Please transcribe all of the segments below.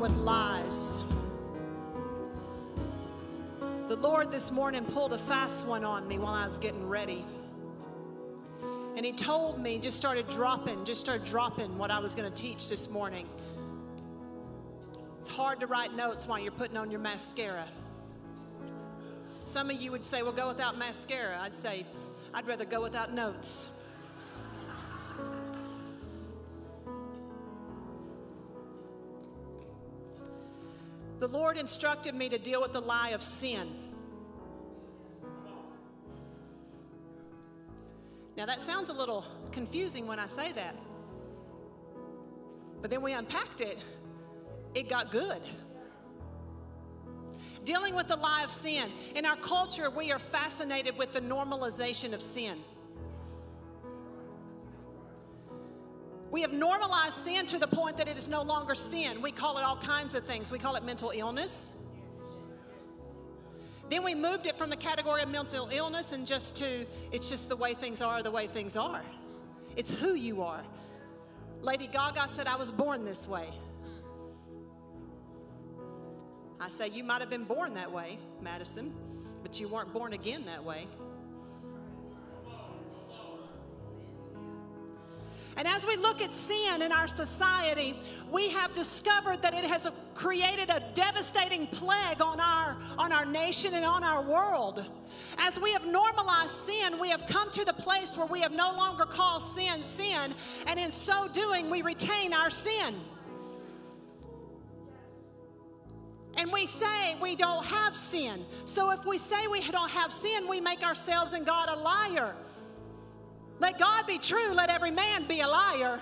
with lies. The Lord this morning pulled a fast one on me while I was getting ready. And He told me, just started dropping, just started dropping what I was going to teach this morning. It's hard to write notes while you're putting on your mascara. Some of you would say, well, go without mascara. I'd say, I'd rather go without notes. The Lord instructed me to deal with the lie of sin. Now, that sounds a little confusing when I say that. But then we unpacked it, it got good. Dealing with the lie of sin. In our culture, we are fascinated with the normalization of sin. We have normalized sin to the point that it is no longer sin. We call it all kinds of things. We call it mental illness. Then we moved it from the category of mental illness and just to it's just the way things are, the way things are. It's who you are. Lady Gaga said, I was born this way. I say, You might have been born that way, Madison, but you weren't born again that way. And as we look at sin in our society, we have discovered that it has created a devastating plague on our, on our nation and on our world. As we have normalized sin, we have come to the place where we have no longer called sin sin, and in so doing, we retain our sin. and we say we don't have sin. So if we say we don't have sin, we make ourselves and God a liar. Let God be true, let every man be a liar.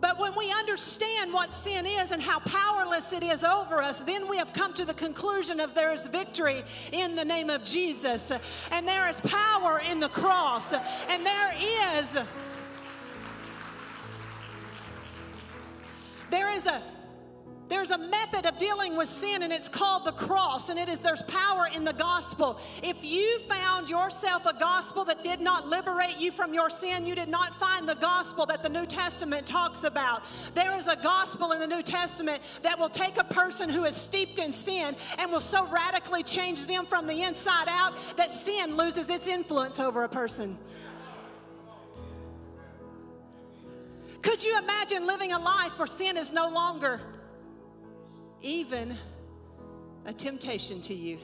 But when we understand what sin is and how powerless it is over us, then we have come to the conclusion of there is victory in the name of Jesus. And there is power in the cross. And there is there is a there's a method of dealing with sin, and it's called the cross, and it is there's power in the gospel. If you found yourself a gospel that did not liberate you from your sin, you did not find the gospel that the New Testament talks about. There is a gospel in the New Testament that will take a person who is steeped in sin and will so radically change them from the inside out that sin loses its influence over a person. Could you imagine living a life where sin is no longer even a temptation to you.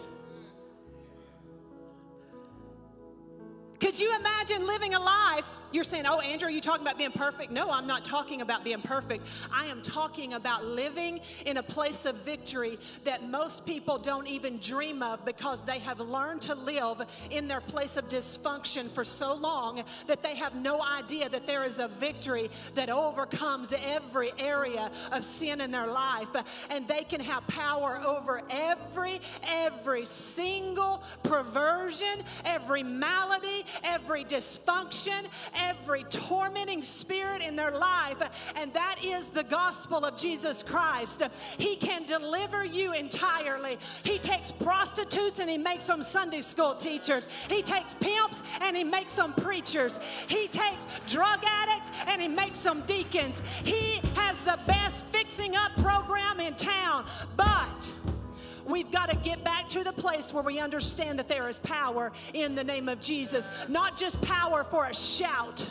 Could you imagine living a life? You're saying, Oh, Andrew, are you talking about being perfect? No, I'm not talking about being perfect. I am talking about living in a place of victory that most people don't even dream of because they have learned to live in their place of dysfunction for so long that they have no idea that there is a victory that overcomes every area of sin in their life. And they can have power over every, every single perversion, every malady, every dysfunction, every tormenting spirit in their life, and that is the gospel of Jesus Christ. He can deliver you entirely. He takes prostitutes and he makes them Sunday school teachers. He takes pimps and he makes them preachers. He takes drug addicts and he makes them deacons. He has the best fixing up program in town, but We've got to get back to the place where we understand that there is power in the name of Jesus, not just power for a shout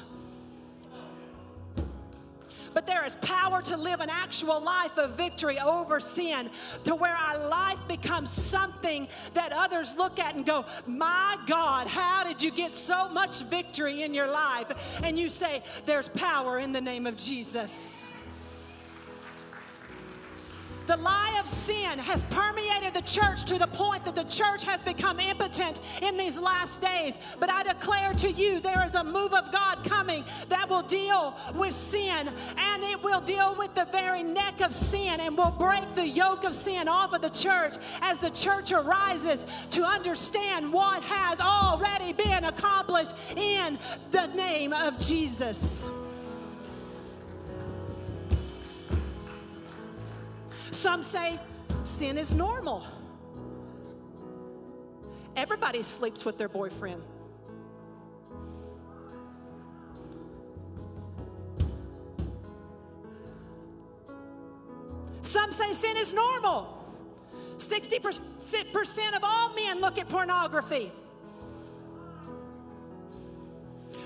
but there is power to live an actual life of victory over sin to where our life becomes something that others look at and go, My God, how did you get so much victory in your life? And you say, There's power in the name of Jesus. The lie of sin has permeated the church to the point that the church has become impotent in these last days. But I declare to you, there is a move of God coming that will deal with sin and it will deal with the very neck of sin and will break the yoke of sin off of the church as the church arises to understand what has already been accomplished in the name of Jesus. Some say sin is normal. Everybody sleeps with their boyfriend. Some say sin is normal. 60% of all men look at pornography.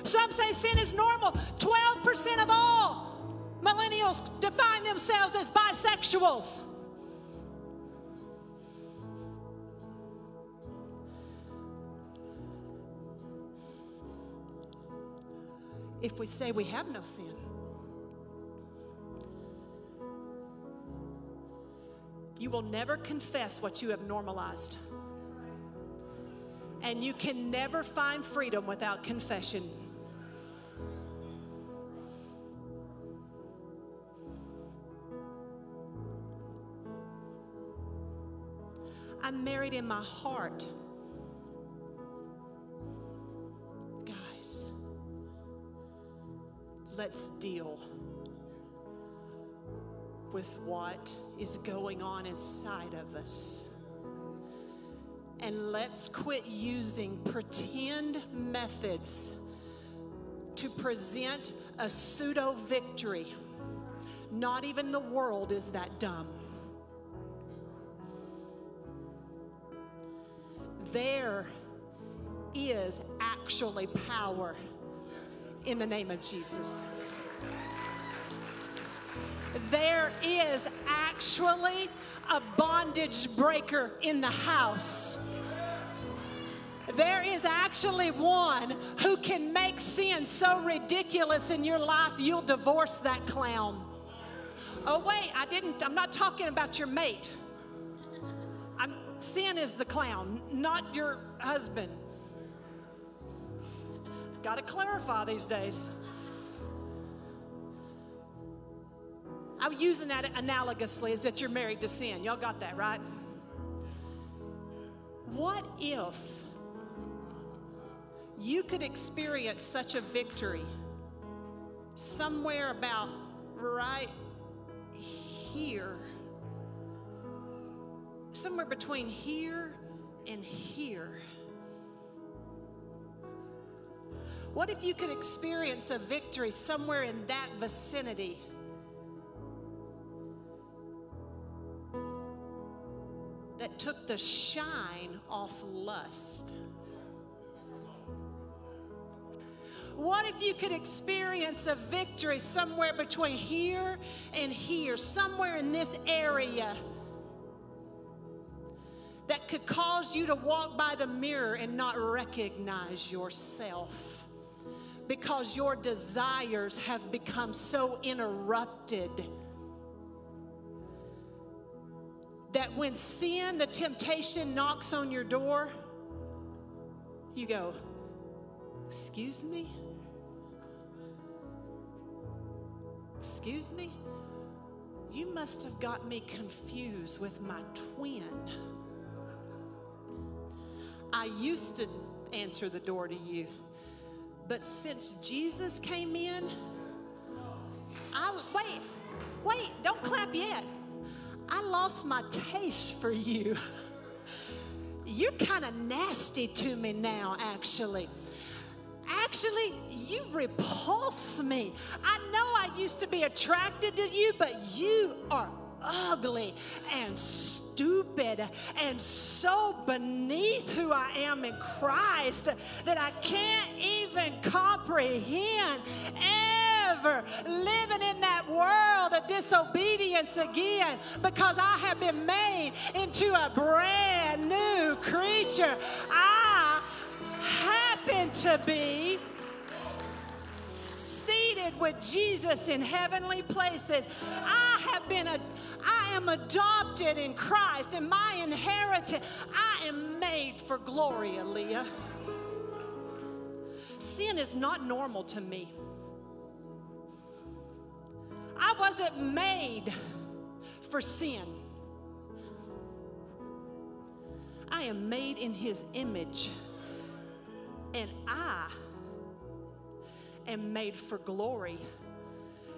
Some say sin is normal. 12% of all millennials define themselves as bisexuals. If we say we have no sin, you will never confess what you have normalized. And you can never find freedom without confession. I'm married in my heart. Let's deal with what is going on inside of us. And let's quit using pretend methods to present a pseudo victory. Not even the world is that dumb. there is actually power in the name of Jesus. There is actually a bondage breaker in the house. There is actually one who can make sin so ridiculous in your life, you'll divorce that clown. Oh, wait, I didn't, I'm not talking about your mate. I'm, Sin is the clown, not your husband. Got to clarify these days. I'm using that analogously as that you're married to sin. Y'all got that, right? What if you could experience such a victory somewhere about right here? somewhere between here and here. What if you could experience a victory somewhere in that vicinity? That took the shine off lust. What if you could experience a victory somewhere between here and here, somewhere in this area? that could cause you to walk by the mirror and not recognize yourself because your desires have become so interrupted that when sin, the temptation knocks on your door, you go, Excuse me? Excuse me? You must have got me confused with my twin. I used to answer the door to you. But since Jesus came in, I wait, wait, don't clap yet. I lost my taste for you. You're kind of nasty to me now, actually. Actually, you repulse me. I know I used to be attracted to you, but you are ugly and stupid and so beneath who I am in Christ that I can't even comprehend ever living in that world of disobedience again because I have been made into a brand new creature. I happen to be seated with Jesus in heavenly places. I have been a I am adopted in Christ and my inheritance. I am made for glory, Aaliyah. Sin is not normal to me. I wasn't made for sin. I am made in his image. And I am made for glory.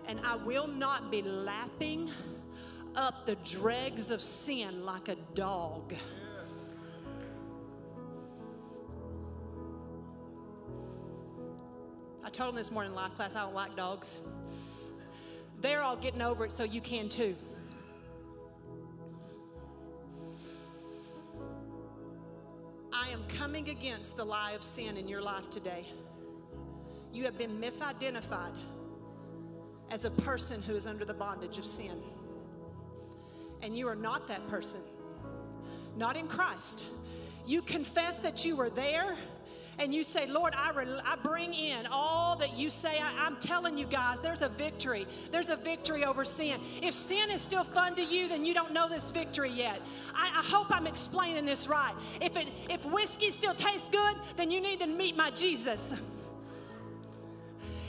And I will not be lapping up the dregs of sin like a dog. I told them this morning in life class I don't like dogs. They're all getting over it, so you can too. I am coming against the lie of sin in your life today. You have been misidentified as a person who is under the bondage of sin. And you are not that person, not in Christ. You confess that you were there and you say, Lord, I, re- I bring in all that you say. I, I'm telling you guys, there's a victory. There's a victory over sin. If sin is still fun to you, then you don't know this victory yet. I, I hope I'm explaining this right. If, it, if whiskey still tastes good, then you need to meet my Jesus.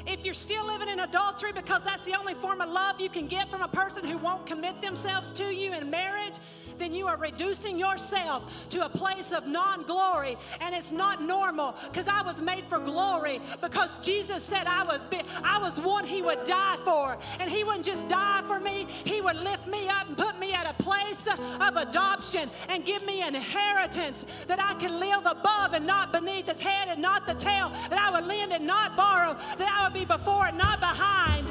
If you're still living in adultery because that's the only form of love you can get from a person who won't commit themselves to you in marriage, then you are reducing yourself to a place of non glory. And it's not normal because I was made for glory because Jesus said I was, I was one he would die for. And he wouldn't just die for me, he would lift me up and put me at a place of adoption and give me an inheritance that I can live above and not beneath, his head and not the tail, that I would lend and not borrow, that I would be before and not behind.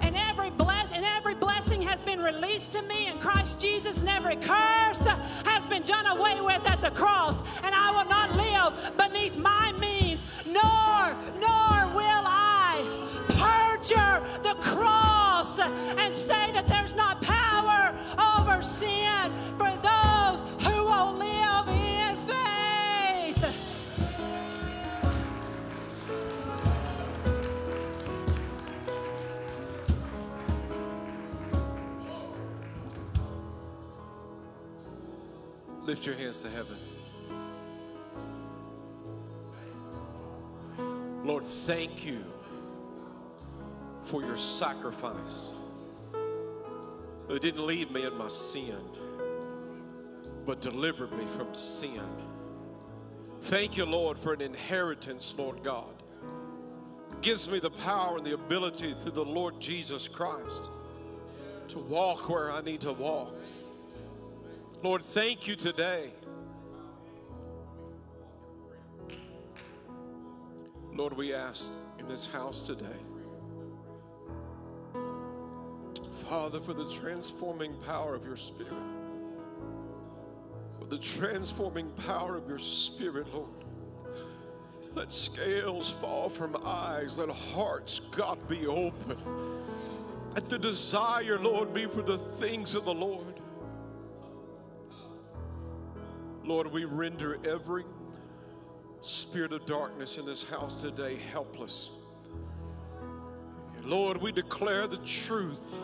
And every bless and every blessing has been released to me in Christ Jesus, and every curse has been done away with at the cross. And I will not live beneath my means, nor nor will I perjure the cross and say that there's not power over sin for those who will live Lift your hands to heaven. Lord, thank you for your sacrifice. It didn't leave me in my sin, but delivered me from sin. Thank you, Lord, for an inheritance, Lord God. Gives me the power and the ability through the Lord Jesus Christ to walk where I need to walk. Lord, thank you today. Lord, we ask in this house today, Father, for the transforming power of your Spirit, for the transforming power of your Spirit, Lord. Let scales fall from eyes, let hearts, God, be open. Let the desire, Lord, be for the things of the Lord. Lord, we render every spirit of darkness in this house today helpless. Lord, we declare the truth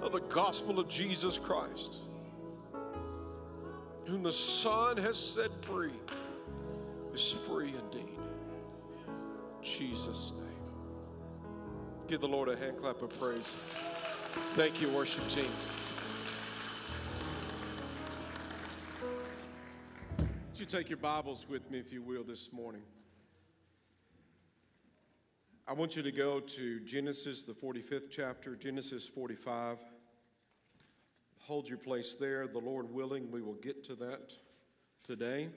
of the gospel of Jesus Christ, whom the Son has set free is free indeed. In Jesus' name. Give the Lord a hand clap of praise. Thank you, worship team. Would you take your Bibles with me, if you will, this morning? I want you to go to Genesis, the 45th chapter, Genesis 45. Hold your place there. The Lord willing, we will get to that today.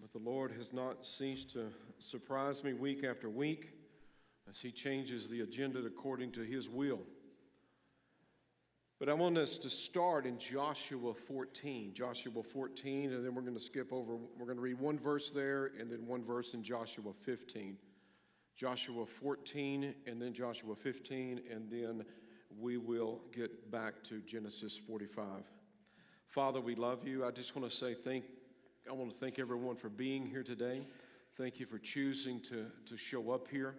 But the Lord has not ceased to surprise me week after week as He changes the agenda according to His will. But I want us to start in Joshua 14. Joshua 14, and then we're going to skip over. We're going to read one verse there and then one verse in Joshua 15. Joshua 14 and then Joshua 15, and then we will get back to Genesis 45. Father, we love you. I just want to say thank I want to thank everyone for being here today. Thank you for choosing to, to show up here.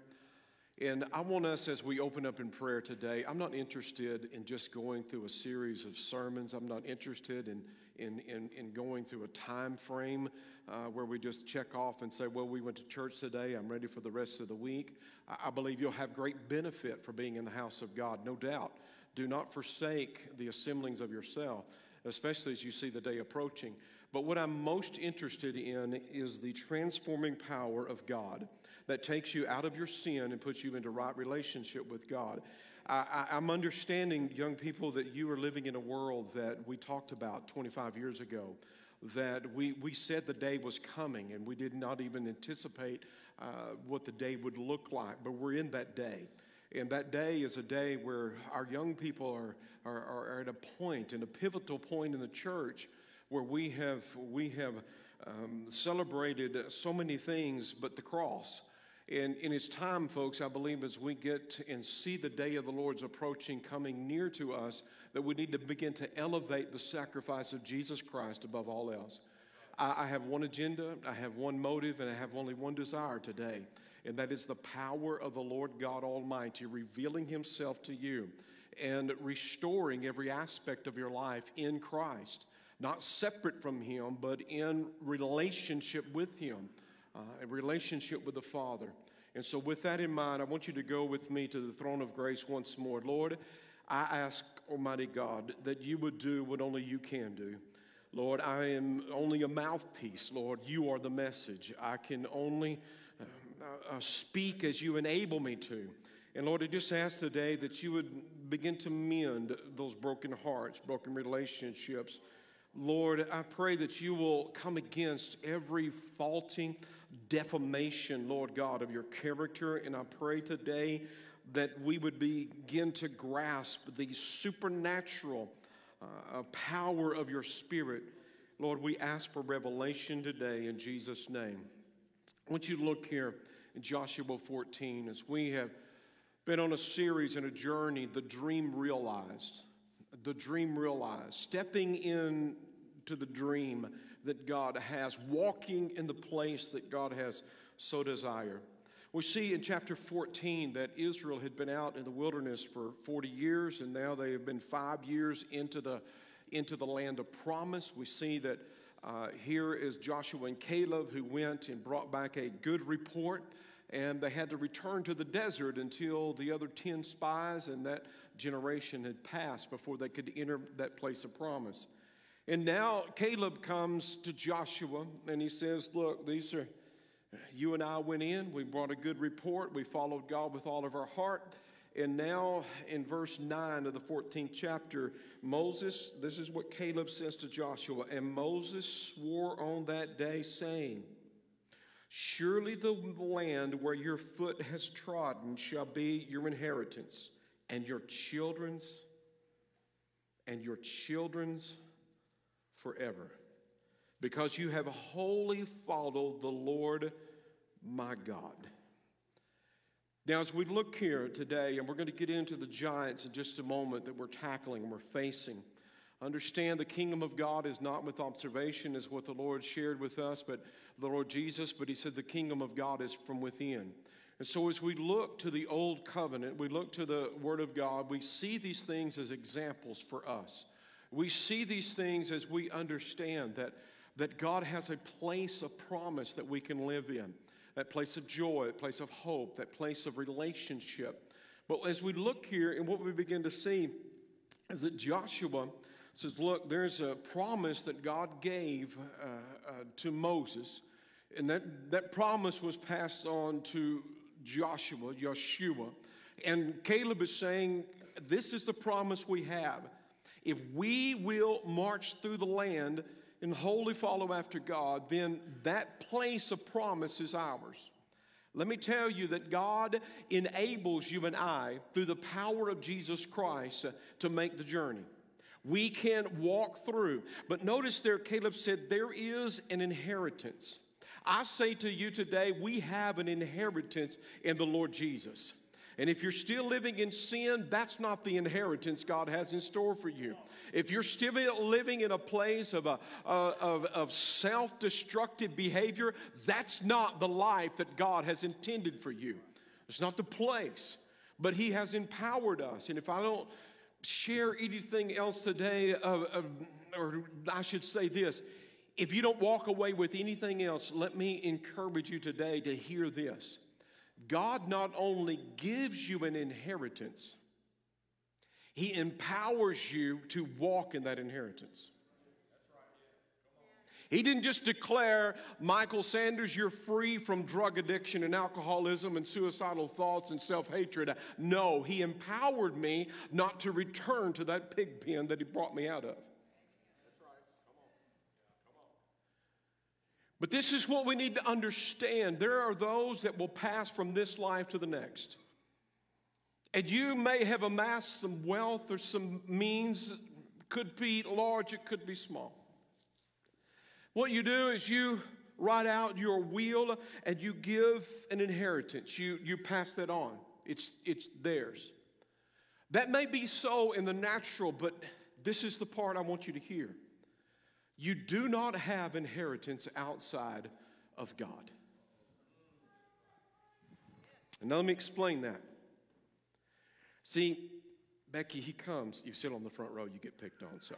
And I want us, as we open up in prayer today, I'm not interested in just going through a series of sermons. I'm not interested in, in, in, in going through a time frame uh, where we just check off and say, well, we went to church today. I'm ready for the rest of the week. I, I believe you'll have great benefit for being in the house of God, no doubt. Do not forsake the assemblings of yourself, especially as you see the day approaching. But what I'm most interested in is the transforming power of God that takes you out of your sin and puts you into right relationship with God. I, am understanding, young people, that you are living in a world that we talked about 25 years ago, that we, we said the day was coming and we did not even anticipate uh, what the day would look like, but we're in that day. And that day is a day where our young people are, are, are at a point, in a pivotal point in the church, where we have, we have um, celebrated so many things but the cross. And, and it's time, folks, I believe, as we get and see the day of the Lord's approaching, coming near to us, that we need to begin to elevate the sacrifice of Jesus Christ above all else. I, I have one agenda, I have one motive, and I have only one desire today, and that is the power of the Lord God Almighty revealing Himself to you and restoring every aspect of your life in Christ, not separate from Him, but in relationship with Him, uh, a relationship with the Father. And so, with that in mind, I want you to go with me to the throne of grace once more. Lord, I ask, Almighty God, that you would do what only you can do. Lord, I am only a mouthpiece. Lord, you are the message. I can only uh, uh, speak as you enable me to. And Lord, I just ask today that you would begin to mend those broken hearts, broken relationships. Lord, I pray that you will come against every faulty defamation, Lord God, of your character. And I pray today that we would begin to grasp the supernatural uh, power of your Spirit. Lord, we ask for revelation today in Jesus' name. I want you to look here in Joshua 14 as we have been on a series and a journey, the dream realized. The dream realized. Stepping in to the dream that God has, walking in the place that God has so desired. We see in chapter 14 that Israel had been out in the wilderness for 40 years, and now they have been five years into the, into the land of promise. We see that uh, here is Joshua and Caleb who went and brought back a good report, and they had to return to the desert until the other 10 spies and that generation had passed before they could enter that place of promise. And now Caleb comes to Joshua and he says, Look, these are you and I went in, we brought a good report, we followed God with all of our heart. And now in verse 9 of the 14th chapter, Moses, this is what Caleb says to Joshua, and Moses swore on that day, saying, Surely the land where your foot has trodden shall be your inheritance, and your children's, and your children's forever because you have wholly followed the Lord my God. Now, as we look here today, and we're going to get into the giants in just a moment that we're tackling and we're facing, understand the kingdom of God is not with observation, is what the Lord shared with us, but the Lord Jesus, but He said the kingdom of God is from within. And so, as we look to the old covenant, we look to the Word of God, we see these things as examples for us. We see these things as we understand that that God has a place of promise that we can live in that place of joy, that place of hope, that place of relationship. But as we look here and what we begin to see is that Joshua says, Look, there's a promise that God gave uh, uh, to Moses, and that, that promise was passed on to Joshua, Joshua. And Caleb is saying, This is the promise we have. If we will march through the land, and wholly follow after God, then that place of promise is ours. Let me tell you that God enables you and I, through the power of Jesus Christ, uh, to make the journey. We can walk through. But notice there, Caleb said, there is an inheritance. I say to you today, we have an inheritance in the Lord Jesus. And if you're still living in sin, that's not the inheritance God has in store for you. If you're still living in a place of, a, of, of self destructive behavior, that's not the life that God has intended for you. It's not the place, but He has empowered us. And if I don't share anything else today, uh, uh, or I should say this, if you don't walk away with anything else, let me encourage you today to hear this. God not only gives you an inheritance, He empowers you to walk in that inheritance. He didn't just declare, Michael Sanders, you're free from drug addiction and alcoholism and suicidal thoughts and self hatred. No, He empowered me not to return to that pig pen that He brought me out of. But this is what we need to understand. There are those that will pass from this life to the next. And you may have amassed some wealth or some means, could be large, it could be small. What you do is you write out your will and you give an inheritance. You, you pass that on, it's, it's theirs. That may be so in the natural, but this is the part I want you to hear. You do not have inheritance outside of God. And now let me explain that. See, Becky, he comes. You sit on the front row, you get picked on. So,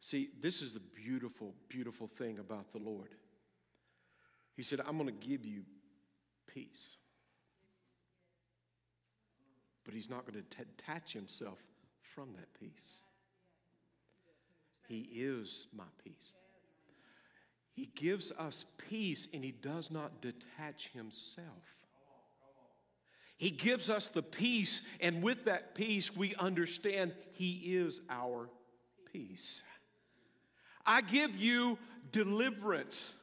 see, this is the beautiful, beautiful thing about the Lord. He said, I'm going to give you peace. But he's not going to detach himself from that peace. He is my peace. He gives us peace and he does not detach himself. He gives us the peace, and with that peace, we understand He is our peace. I give you deliverance.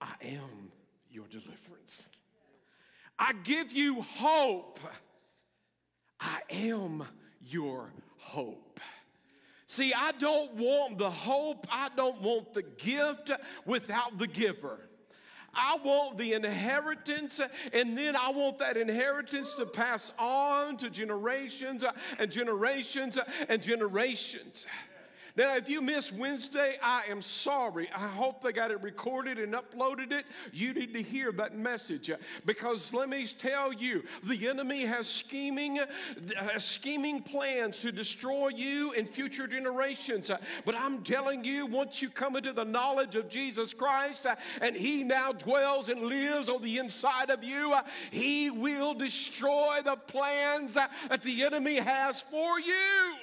I am your deliverance. I give you hope. I am your hope. See, I don't want the hope, I don't want the gift without the giver. I want the inheritance, and then I want that inheritance to pass on to generations and generations and generations. Now, if you missed Wednesday, I am sorry. I hope they got it recorded and uploaded it. You need to hear that message because let me tell you, the enemy has scheming, uh, scheming plans to destroy you and future generations. But I'm telling you, once you come into the knowledge of Jesus Christ uh, and He now dwells and lives on the inside of you, uh, He will destroy the plans that the enemy has for you.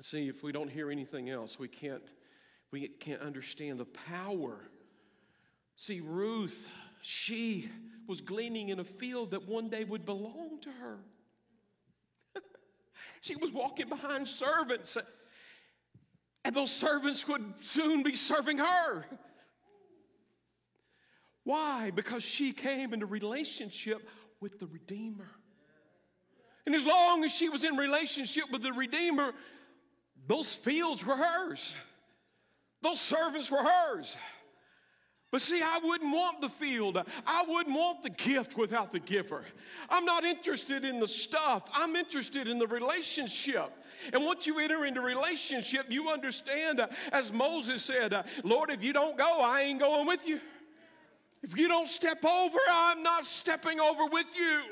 See, if we don't hear anything else, we can't, we can't understand the power. See, Ruth, she was gleaning in a field that one day would belong to her. she was walking behind servants, and those servants would soon be serving her. Why? Because she came into relationship with the Redeemer. And as long as she was in relationship with the Redeemer, those fields were hers, those servants were hers. But see, I wouldn't want the field. I wouldn't want the gift without the giver. I'm not interested in the stuff. I'm interested in the relationship. And once you enter into relationship, you understand, uh, as Moses said, uh, Lord, if you don't go, I ain't going with you. If you don't step over, I'm not stepping over with you.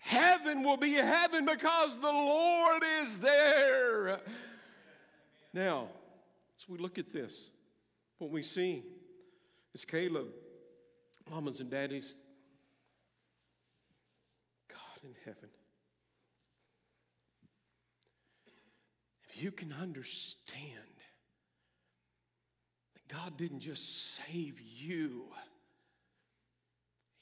Heaven will be heaven because the Lord is there. Now, as we look at this, what we see is Caleb, mamas and daddies, God in heaven. If you can understand that God didn't just save you,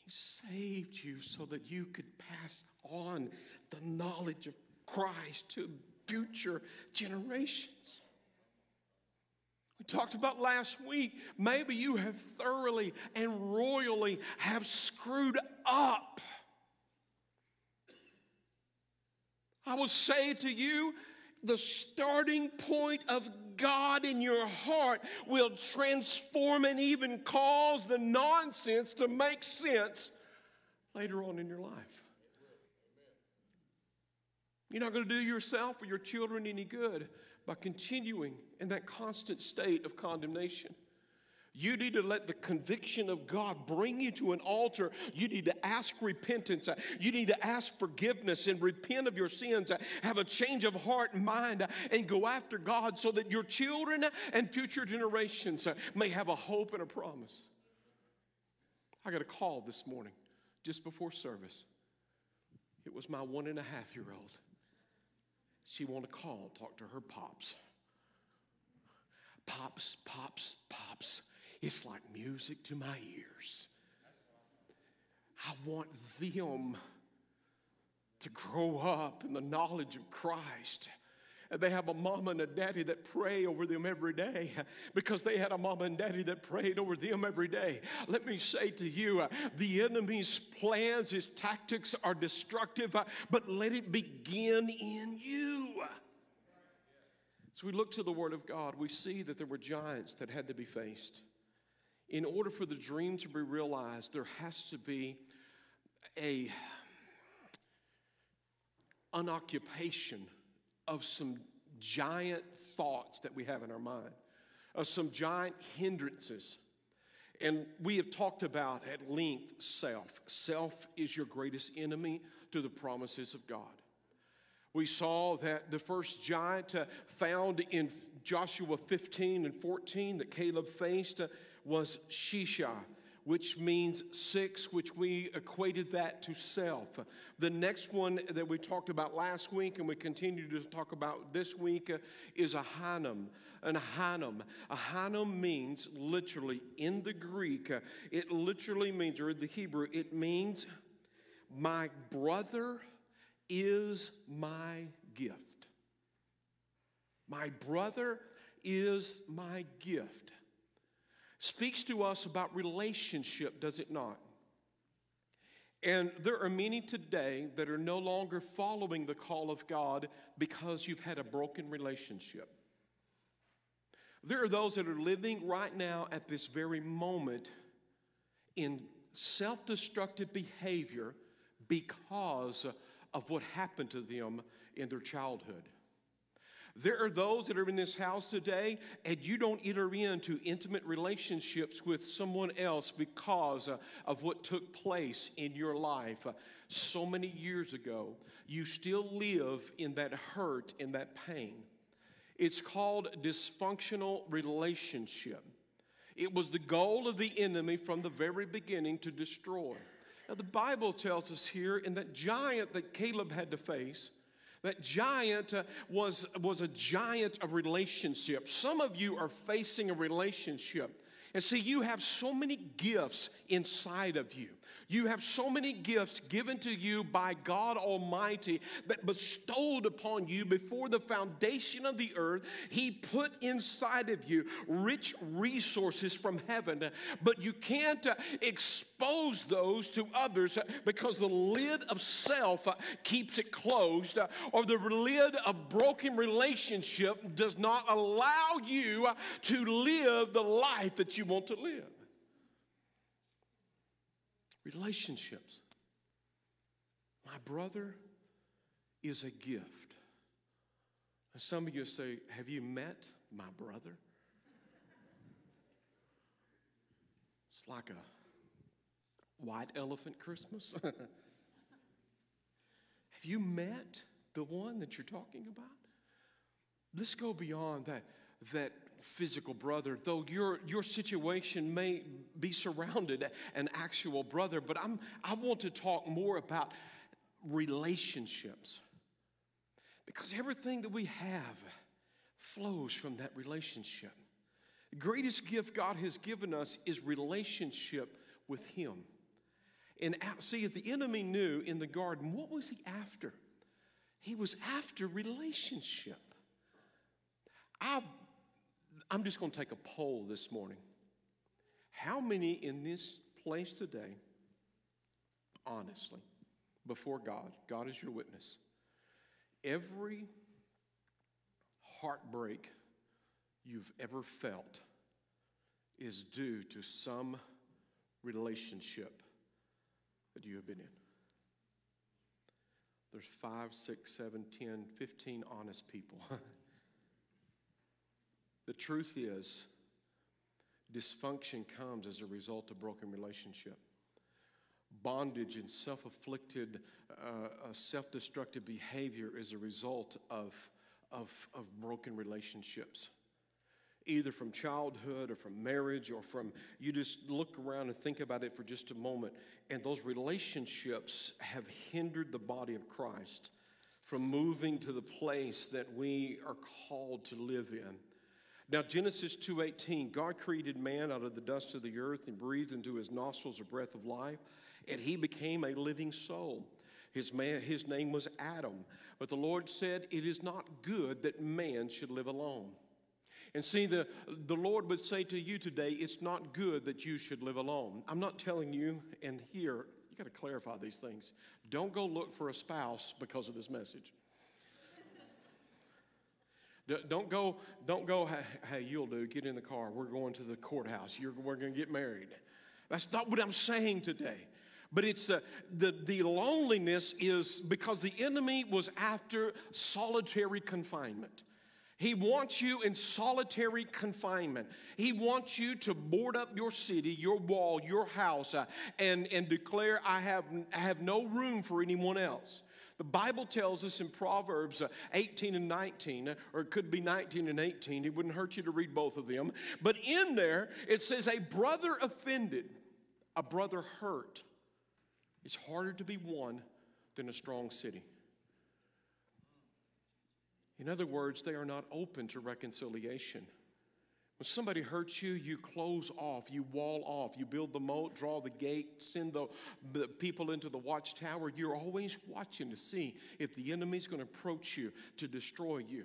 saved you so that you could pass on the knowledge of Christ to future generations. We talked about last week, maybe you have thoroughly and royally have screwed up. I will say to you, the starting point of God in your heart will transform and even cause the nonsense to make sense later on in your life. You're not going to do yourself or your children any good by continuing in that constant state of condemnation. You need to let the conviction of God bring you to an altar. You need to ask repentance. You need to ask forgiveness and repent of your sins. Have a change of heart and mind and go after God so that your children and future generations may have a hope and a promise. I got a call this morning just before service. It was my one and a half year old. She wanted to call, talk to her pops. Pops, pops, pops. It's like music to my ears. I want them to grow up in the knowledge of Christ And they have a mama and a daddy that pray over them every day because they had a mama and daddy that prayed over them every day. Let me say to you the enemy's plans, his tactics are destructive, but let it begin in you. As we look to the Word of God, we see that there were giants that had to be faced. In order for the dream to be realized, there has to be a unoccupation of some giant thoughts that we have in our mind, of some giant hindrances. And we have talked about at length self. Self is your greatest enemy to the promises of God. We saw that the first giant uh, found in Joshua 15 and 14 that Caleb faced uh, was Sheshai which means six, which we equated that to self. The next one that we talked about last week and we continue to talk about this week uh, is Ahiman. An hanum. Ahiman means literally in the Greek, uh, it literally means, or in the Hebrew, it means my brother is my gift. My brother is my gift speaks to us about relationship, does it not? And there are many today that are no longer following the call of God because you've had a broken relationship. There are those that are living right now at this very moment in self destructive behavior because of what happened to them in their childhood. There are those that are in this house today, and you don't enter into intimate relationships with someone else because uh, of what took place in your life so many years ago. You still live in that hurt and that pain. It's called dysfunctional relationship. It was the goal of the enemy from the very beginning to destroy. Now, the Bible tells us here in that giant that Caleb had to face, that giant uh, was, was a giant of relationships. Some of you are facing a relationship. And see, you have so many gifts inside of you. You have so many gifts given to you by God Almighty that bestowed upon you before the foundation of the earth. He put inside of you rich resources from heaven, but you can't uh, expose those to others uh, because the lid of self uh, keeps it closed, or the lid of broken relationship does not allow you to live the life that you want to live. Relationships. My brother is a gift. some of you say, Have you met my brother? It's like a white elephant Christmas. Have you met the one that you're talking about? Let's go beyond that, that physical brother, though your, your situation may be surrounded an actual brother, but I'm, I want to talk more about relationships. Because everything that we have flows from that relationship. The greatest gift God has given us is relationship with Him. And see, if the enemy knew in the garden, what was he after? He was after relationship. I I'm just going to take a poll this morning. How many in this place today, honestly, before God, God is your witness, every heartbreak you've ever felt is due to some relationship that you have been in? There's five, six, seven, ten, fifteen honest people. The truth is, dysfunction comes as a result of broken relationship. Bondage and self afflicted, uh, uh self destructive behavior is a result of, of, of broken relationships either from childhood or from marriage or from you just look around and think about it for just a moment and those relationships have hindered the body of christ from moving to the place that we are called to live in now Genesis 2:18, God created man out of the dust of the earth and breathed into his nostrils a breath of life, and he became a living soul. His, man, his name was Adam. But the Lord said, It is not good that man should live alone. And see, the, the Lord would say to you today, It's not good that you should live alone. I'm not telling you, and here, you got to clarify these things. Don't go look for a spouse because of this message. Don't go, don't go, hey, you'll do, get in the car. We're going to the courthouse. You're, we're going to get married. That's not what I'm saying today. But it's uh, the, the loneliness is because the enemy was after solitary confinement. He wants you in solitary confinement. He wants you to board up your city, your wall, your house, uh, and, and declare, I have, I have no room for anyone else. The Bible tells us in Proverbs uh, 18 and 19, uh, or it could be 19 and 18, it wouldn't hurt you to read both of them. But in there, it says, A brother offended, a brother hurt. It's harder to be won than a strong city. In other words, they are not open to reconciliation. When somebody hurts you, you close off, you wall off, you build the moat, draw the gate, send the, the people into the watchtower. You're always watching to see if the enemy's going to approach you to destroy you.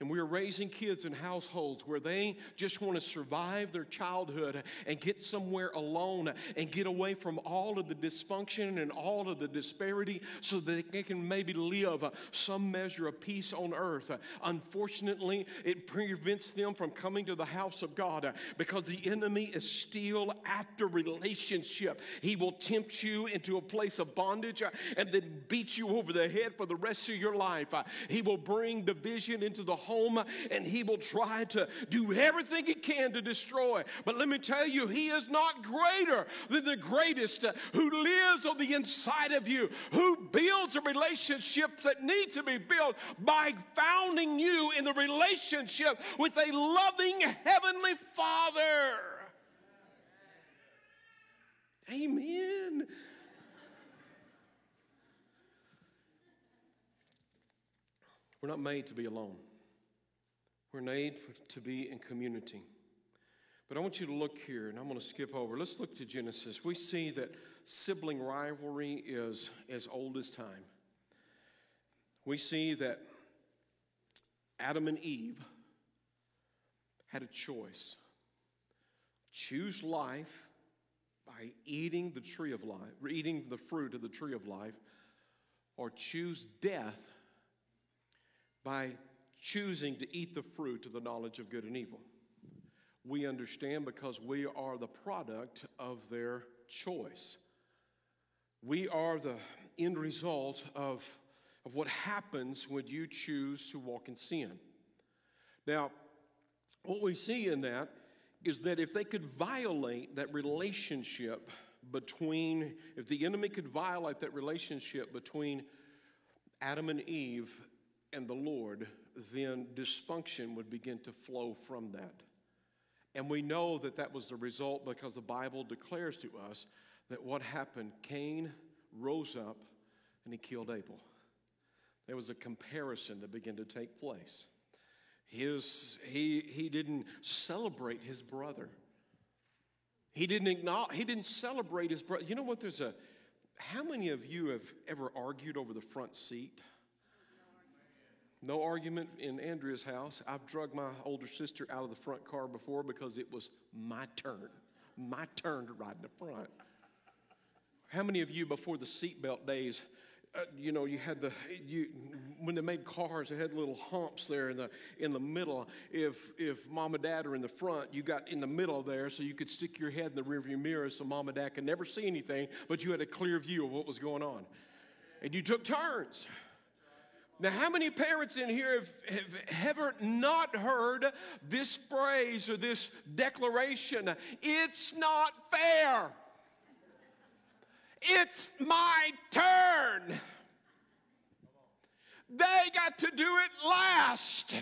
And we are raising kids in households where they just want to survive their childhood and get somewhere alone and get away from all of the dysfunction and all of the disparity so that they can maybe live some measure of peace on earth. Unfortunately, it prevents them from coming to the house of God because the enemy is still after relationship. He will tempt you into a place of bondage and then beat you over the head for the rest of your life. He will bring division into the home and he will try to do everything he can to destroy. But let me tell you, he is not greater than the greatest who lives on the inside of you, who builds a relationship that needs to be built by founding you in the relationship with a loving heavenly Father. Amen. We're not made to be alone. We're made for, to be in community. But I want you to look here, and I'm going to skip over. Let's look to Genesis. We see that sibling rivalry is as old as time. We see that Adam and Eve had a choice choose life by eating the tree of life, eating the fruit of the tree of life, or choose death by choosing to eat the fruit of the knowledge of good and evil. We understand because we are the product of their choice. We are the end result of, of what happens when you choose to walk in sin. Now, what we see in that is that if they could violate that relationship between, if the enemy could violate that relationship between Adam and Eve and the Lord, then dysfunction would begin to flow from that. And we know that that was the result because the Bible declares to us that what happened, Cain rose up and he killed Abel. There was a comparison that began to take place. His, he, he didn't celebrate his brother. He didn't acknowledge, he didn't celebrate his brother. You know what? There's a, how many of you have ever argued over the front seat? No argument in Andrea's house. I've drugged my older sister out of the front car before because it was my turn. My turn to ride in the front. How many of you, before the seatbelt days, uh, you know, you had the you when they made cars, they had little humps there in the in the middle. If if mom and dad are in the front, you got in the middle there, so you could stick your head in the rearview mirror, so mom and dad could never see anything, but you had a clear view of what was going on, and you took turns. Now, how many parents in here have, have ever not heard this phrase or this declaration? It's not fair. It's my turn. They got to do it last.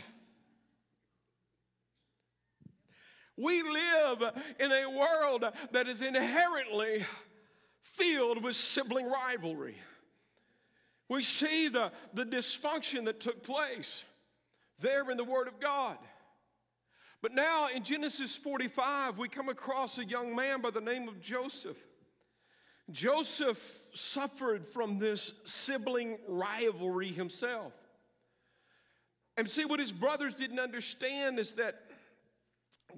We live in a world that is inherently filled with sibling rivalry. We see the, the dysfunction that took place there in the Word of God. But now in Genesis 45, we come across a young man by the name of Joseph. Joseph suffered from this sibling rivalry himself. And see, what his brothers didn't understand is that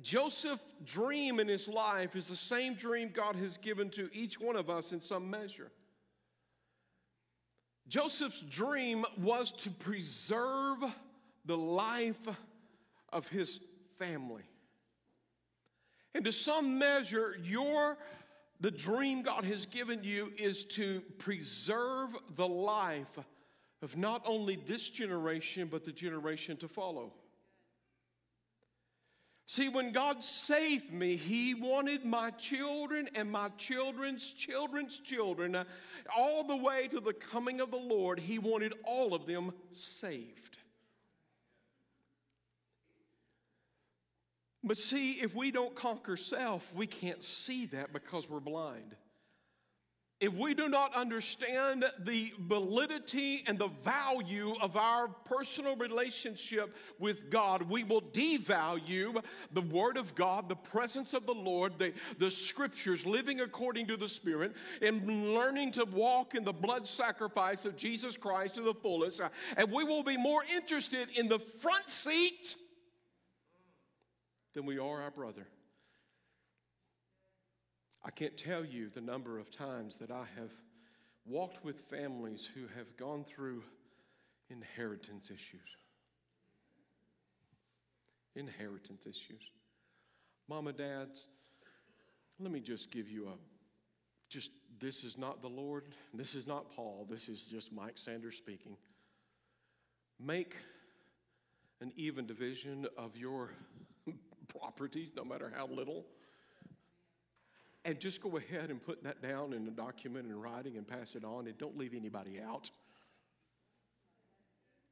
Joseph's dream in his life is the same dream God has given to each one of us in some measure. Joseph's dream was to preserve the life of his family. And to some measure, your the dream God has given you is to preserve the life of not only this generation, but the generation to follow. See, when God saved me, He wanted my children and my children's children's children, uh, all the way to the coming of the Lord, He wanted all of them saved. But see, if we don't conquer self, we can't see that because we're blind. If we do not understand the validity and the value of our personal relationship with God, we will devalue the Word of God, the presence of the Lord, the, the Scriptures, living according to the Spirit, and learning to walk in the blood sacrifice of Jesus Christ to the fullest. And we will be more interested in the front seat than we are our brother. I can't tell you the number of times that I have walked with families who have gone through inheritance issues. Inheritance issues. Mama, dads, let me just give you a just this is not the Lord, this is not Paul, this is just Mike Sanders speaking. Make an even division of your properties, no matter how little. And just go ahead and put that down in a document and writing and pass it on, and don't leave anybody out.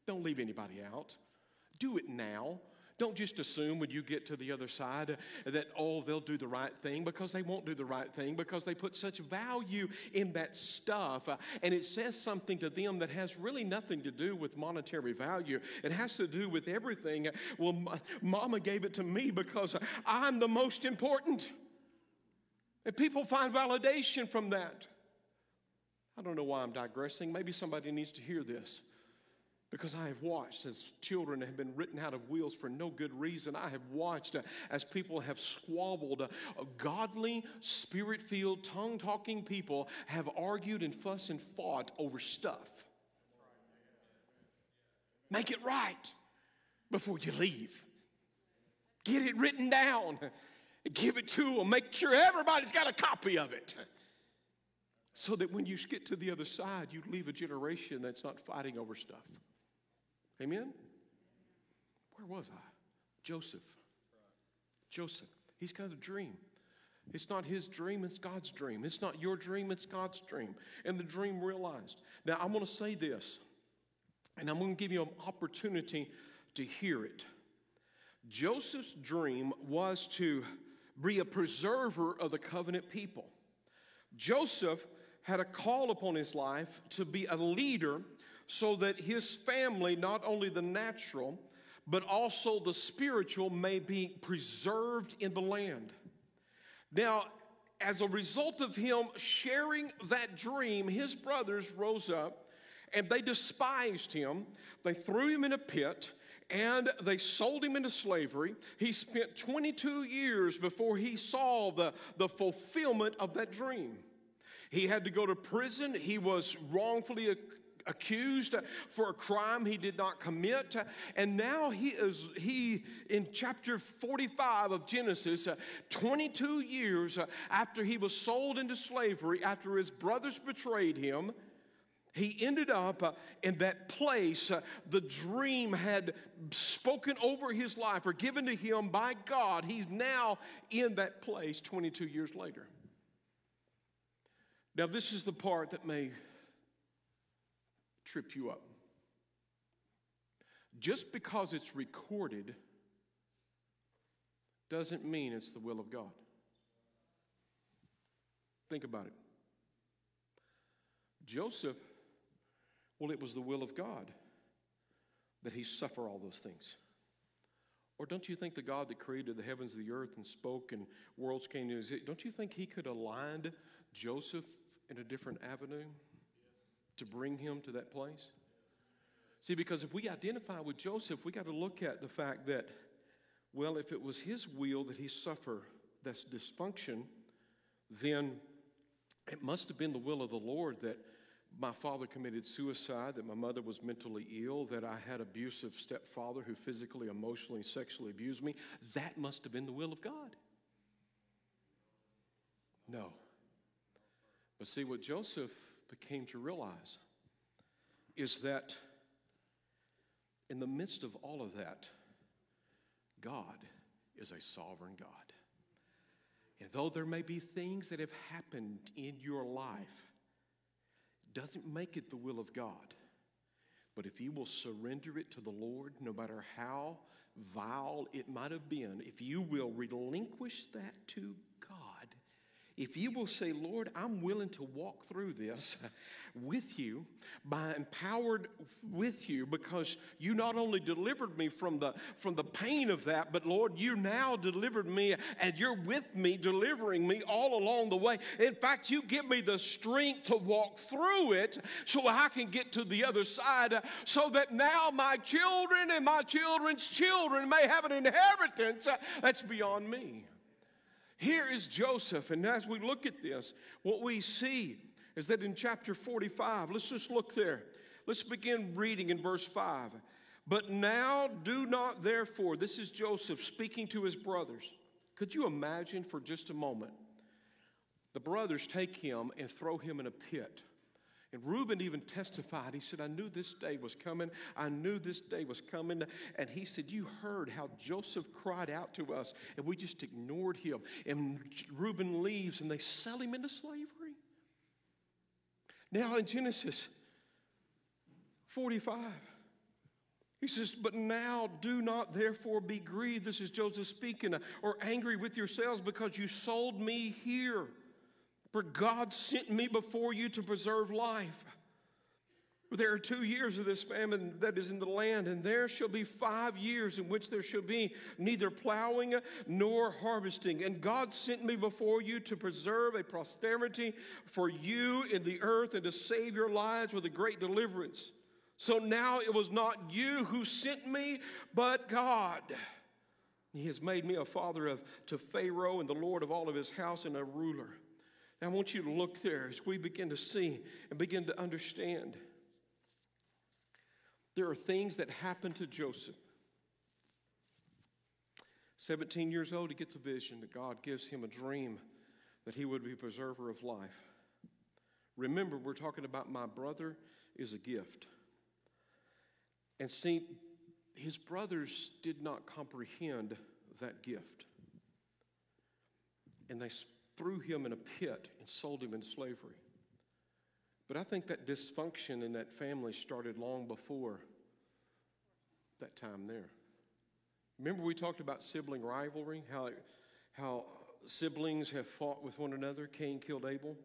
Don't leave anybody out. Do it now. Don't just assume when you get to the other side that, oh, they'll do the right thing because they won't do the right thing because they put such value in that stuff. Uh, and it says something to them that has really nothing to do with monetary value. It has to do with everything. Well, mama gave it to me because I'm the most important. And people find validation from that. I don't know why I'm digressing. Maybe somebody needs to hear this. Because I have watched as children have been written out of wheels for no good reason. I have watched uh, as people have squabbled. Uh, godly, spirit filled, tongue talking people have argued and fussed and fought over stuff. Make it right before you leave. Get it written down. Give it to them. Make sure everybody's got a copy of it. So that when you get to the other side, you leave a generation that's not fighting over stuff. Amen? Where was I? Joseph. Joseph. He's got a dream. It's not his dream, it's God's dream. It's not your dream, it's God's dream. And the dream realized. Now, I'm going to say this, and I'm going to give you an opportunity to hear it. Joseph's dream was to be a preserver of the covenant people. Joseph had a call upon his life to be a leader so that his family, not only the natural, but also the spiritual, may be preserved in the land. Now, as a result of him sharing that dream, his brothers rose up and they despised him. They threw him in a pit and they sold him into slavery. He spent 22 years before he saw the, the fulfillment of that dream. He had to go to prison. He was wrongfully accused for a crime he did not commit. And now he is, he, in chapter 45 of Genesis, uh, 22 years uh, after he was sold into slavery, after his brothers betrayed him, he ended up uh, in that place uh, the dream had spoken over his life or given to him by God. He's now in that place 22 years later. Now, this is the part that may trip you up. Just because it's recorded doesn't mean it's the will of God. Think about it. Joseph, well, it was the will of God that he suffer all those things. Or don't you think the God that created the heavens, and the earth, and spoke, and worlds came to his, don't you think he could aligned Joseph in a different avenue to bring him to that place? See, because if we identify with Joseph, we got to look at the fact that, well, if it was his will that he suffer that's dysfunction, then it must have been the will of the Lord that my father committed suicide, that my mother was mentally ill, that I had abusive stepfather who physically, emotionally, sexually abused me. That must have been the will of God. No. But see, what Joseph became to realize is that in the midst of all of that, God is a sovereign God. And though there may be things that have happened in your life, doesn't make it the will of God. But if you will surrender it to the Lord, no matter how vile it might have been, if you will relinquish that to if you will say, Lord, I'm willing to walk through this with you, by empowered with you, because you not only delivered me from the from the pain of that, but Lord, you now delivered me and you're with me, delivering me all along the way. In fact, you give me the strength to walk through it so I can get to the other side, so that now my children and my children's children may have an inheritance that's beyond me. Here is Joseph, and as we look at this, what we see is that in chapter 45, let's just look there. Let's begin reading in verse 5. But now do not therefore, this is Joseph speaking to his brothers. Could you imagine for just a moment? The brothers take him and throw him in a pit. And Reuben even testified. He said, I knew this day was coming. I knew this day was coming. And he said, You heard how Joseph cried out to us, and we just ignored him. And Reuben leaves, and they sell him into slavery. Now in Genesis 45, he says, But now do not therefore be grieved. This is Joseph speaking, or angry with yourselves because you sold me here. For God sent me before you to preserve life. There are two years of this famine that is in the land, and there shall be five years in which there shall be neither plowing nor harvesting. And God sent me before you to preserve a posterity for you in the earth and to save your lives with a great deliverance. So now it was not you who sent me, but God. He has made me a father of, to Pharaoh and the Lord of all of his house and a ruler. Now, I want you to look there as we begin to see and begin to understand. There are things that happen to Joseph. 17 years old, he gets a vision that God gives him a dream that he would be preserver of life. Remember, we're talking about my brother is a gift. And see, his brothers did not comprehend that gift. And they threw him in a pit and sold him in slavery. But I think that dysfunction in that family started long before that time there. Remember, we talked about sibling rivalry, how, how siblings have fought with one another. Cain killed Abel.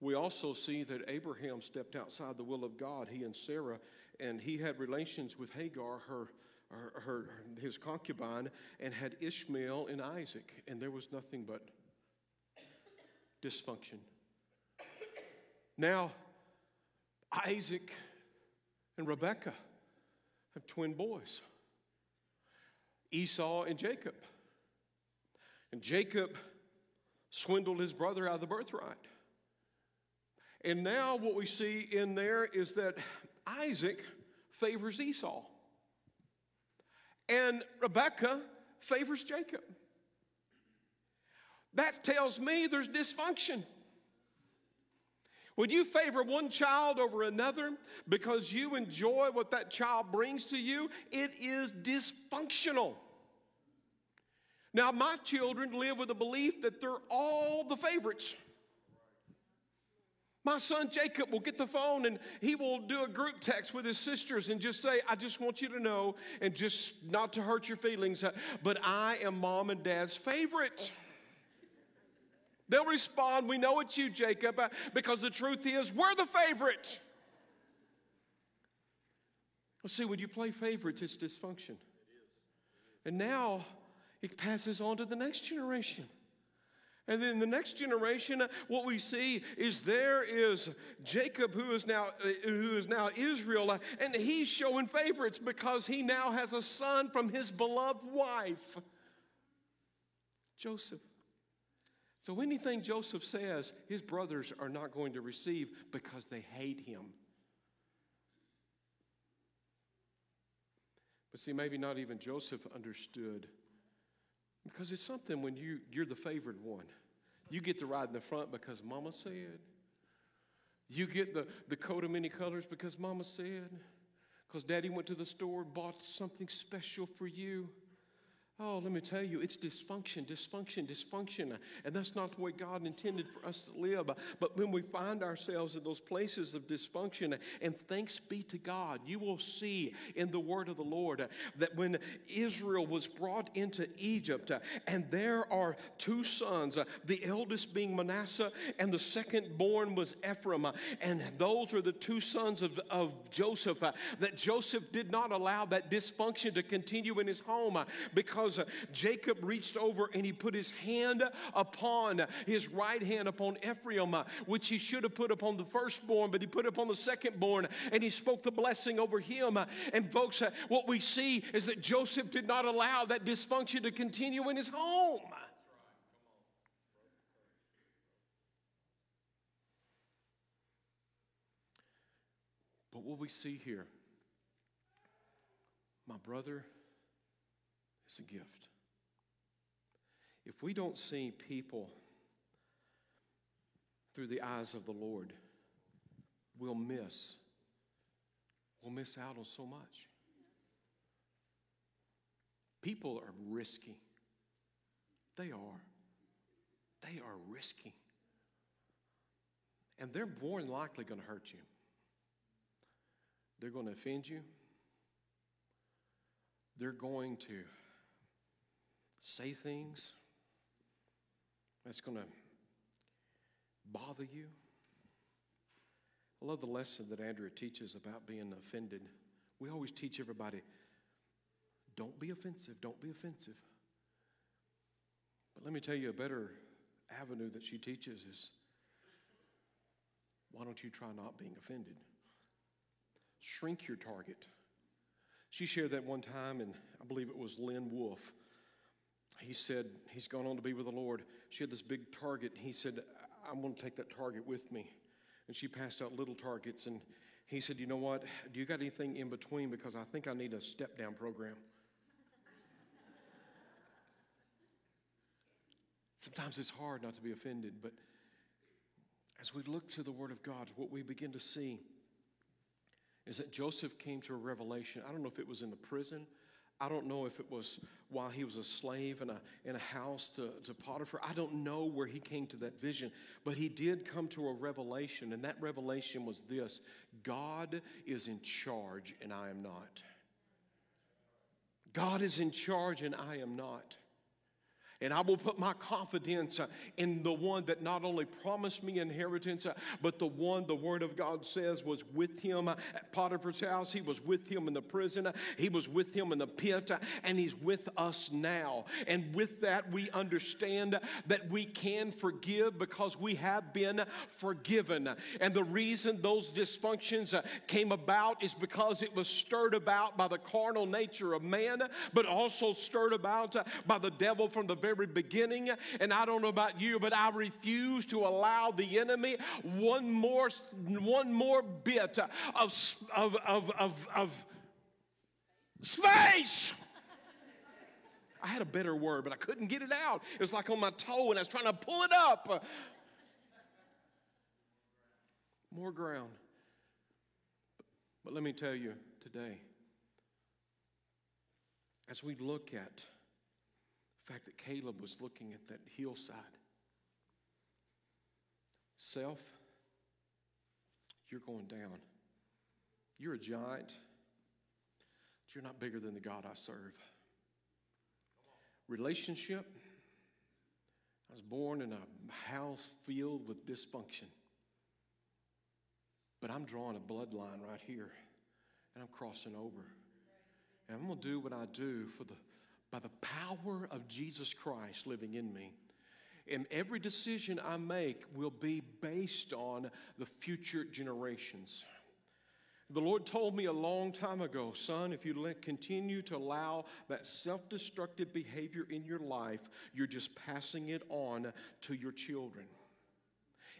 We also see that Abraham stepped outside the will of God, he and Sarah, and he had relations with Hagar, her, her, her, his concubine, and had Ishmael and Isaac, and there was nothing but dysfunction. Now, Isaac and Rebekah have twin boys Esau and Jacob. And Jacob swindled his brother out of the birthright. And now, what we see in there is that Isaac favors Esau, and Rebekah favors Jacob. That tells me there's dysfunction. Would you favor one child over another because you enjoy what that child brings to you? It is dysfunctional. Now, my children live with the belief that they're all the favorites. My son Jacob will get the phone and he will do a group text with his sisters and just say, I just want you to know, and just not to hurt your feelings, but I am mom and dad's favorite. They'll respond, We know it's you, Jacob, uh, because the truth is, we're the favorite. Well, see, when you play favorites, it's dysfunction. And now it passes on to the next generation. And then the next generation, uh, what we see is there is Jacob, who is now uh, who is now Israel, uh, and he's showing favorites because he now has a son from his beloved wife, Joseph. So anything Joseph says, his brothers are not going to receive because they hate him. But see, maybe not even Joseph understood because it's something when you, you're the favored one. You get to ride in the front because mama said. You get the, the coat of many colors because mama said. Because daddy went to the store and bought something special for you. Oh, let me tell you, it's dysfunction, dysfunction, dysfunction. And that's not the way God intended for us to live. But when we find ourselves in those places of dysfunction, and thanks be to God, you will see in the word of the Lord that when Israel was brought into Egypt, and there are two sons, the eldest being Manasseh, and the second born was Ephraim. And those are the two sons of, of Joseph, that Joseph did not allow that dysfunction to continue in his home because Jacob reached over and he put his hand upon his right hand upon Ephraim, which he should have put upon the firstborn, but he put upon the secondborn and he spoke the blessing over him. And folks, what we see is that Joseph did not allow that dysfunction to continue in his home. But what we see here, my brother is a gift. If we don't see people through the eyes of the Lord, we'll miss. We'll miss out on so much. People are risky. They are. They are risky. And they're more than likely going to hurt you. They're going to offend you. They're going to say things that's going to bother you. I love the lesson that Andrea teaches about being offended. We always teach everybody don't be offensive, don't be offensive. But let me tell you a better avenue that she teaches is why don't you try not being offended? Shrink your target. She shared that one time, and I believe it was Lynn Wolf he said he's gone on to be with the Lord. She had this big target. He said, I'm going to take that target with me. And she passed out little targets. And he said, You know what? Do you got anything in between? Because I think I need a step down program. Sometimes it's hard not to be offended, but as we look to the Word of God, what we begin to see is that Joseph came to a revelation. I don't know if it was in the prison I don't know if it was while he was a slave in a, in a house to, to Potiphar. I don't know where he came to that vision, but he did come to a revelation, and that revelation was this God is in charge, and I am not. God is in charge, and I am not. And I will put my confidence uh, in the one that not only promised me inheritance, uh, but the one the Word of God says was with him uh, at Potiphar's house. He was with him in the prison. He was with him in the pit. And He's with us now. And with that, we understand that we can forgive because we have been forgiven. And the reason those dysfunctions came about is because it was stirred about by the carnal nature of man, but also stirred about by the devil from the very beginning. And I don't know about you, but I refuse to allow the enemy one more, one more bit of, of, of, of, of space. I had a better word, but I couldn't get it out. It was like on my toe, and I was trying to pull it up. More ground. But let me tell you today, as we look at fact that Caleb was looking at that hillside. Self, you're going down. You're a giant, but you're not bigger than the God I serve. Relationship, I was born in a house filled with dysfunction. But I'm drawing a bloodline right here, and I'm crossing over. And I'm going to do what I do for the by the power of Jesus Christ living in me. And every decision I make will be based on the future generations. The Lord told me a long time ago, son, if you let, continue to allow that self destructive behavior in your life, you're just passing it on to your children.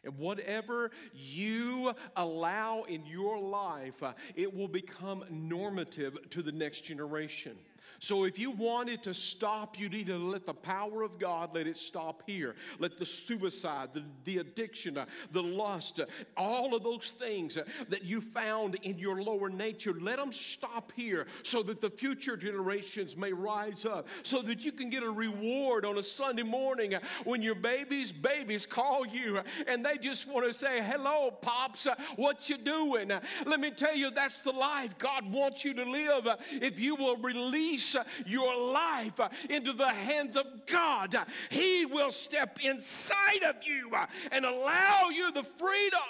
And whatever you allow in your life, uh, it will become normative to the next generation. So if you want it to stop, you need to let the power of God let it stop here. Let the suicide, the, the addiction, uh, the lust, uh, all of those things uh, that you found in your lower nature, let them stop here so that the future generations may rise up, so that you can get a reward on a Sunday morning uh, when your babies, babies call you uh, and they just want to say, hello, pops, uh, what you doing? Let me tell you, that's the life God wants you to live. If you will release release uh, your life uh, into the hands of God, He will step inside of you uh, and allow you the freedom.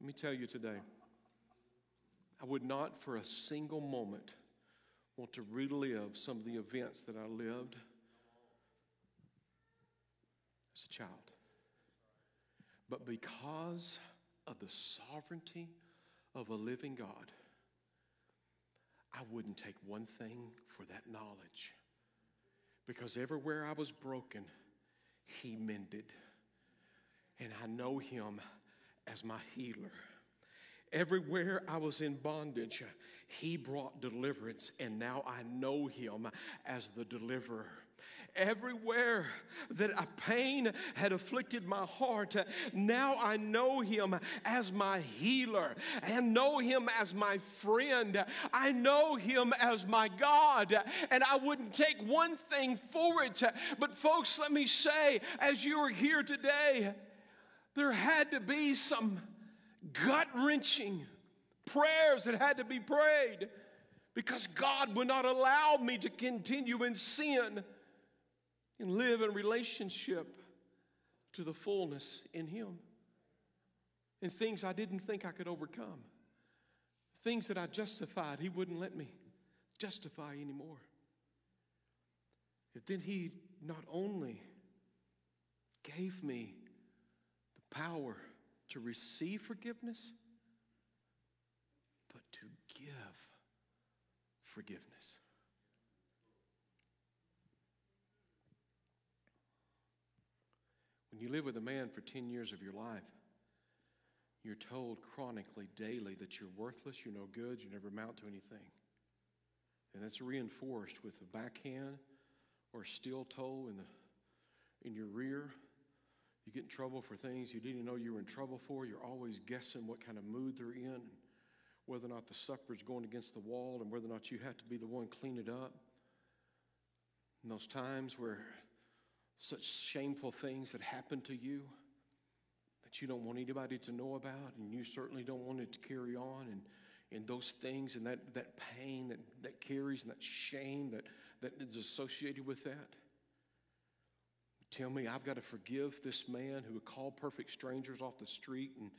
Let me tell you today, I would not for a single moment want to relive some of the events that I lived as a child. But because of the sovereignty of a living God, I wouldn't take one thing for that knowledge. Because everywhere I was broken, He mended. And I know Him as my healer. Everywhere I was in bondage, He brought deliverance, and now I know Him as the deliverer everywhere that a pain had afflicted my heart, now I know him as my healer and know him as my friend. I know him as my God, and I wouldn't take one thing for it. But, folks, let me say, as you are here today, there had to be some gut wrenching prayers that had to be prayed because God would not allow me to continue in sin and live in relationship to the fullness in Him. And things I didn't think I could overcome, things that I justified, He wouldn't let me justify anymore. If then He not only gave me the power to receive forgiveness, but to give forgiveness. When you live with a man for 10 years of your life, you're told chronically, daily, that you're worthless, you're no good, you never amount to anything. And that's reinforced with a backhand or a steel toe in, the, in your rear. You get in trouble for things you didn't know you were in trouble for. You're always guessing what kind of mood they're in, whether or not the supper's going against the wall, and whether or not you have to be the one clean it up. In those times where such shameful things that happen to you that you don't want anybody to know about, and you certainly don't want it to carry on, and, and those things and that, that pain that, that carries and that shame that, that is associated with that. Tell me, I've got to forgive this man who would call perfect strangers off the street and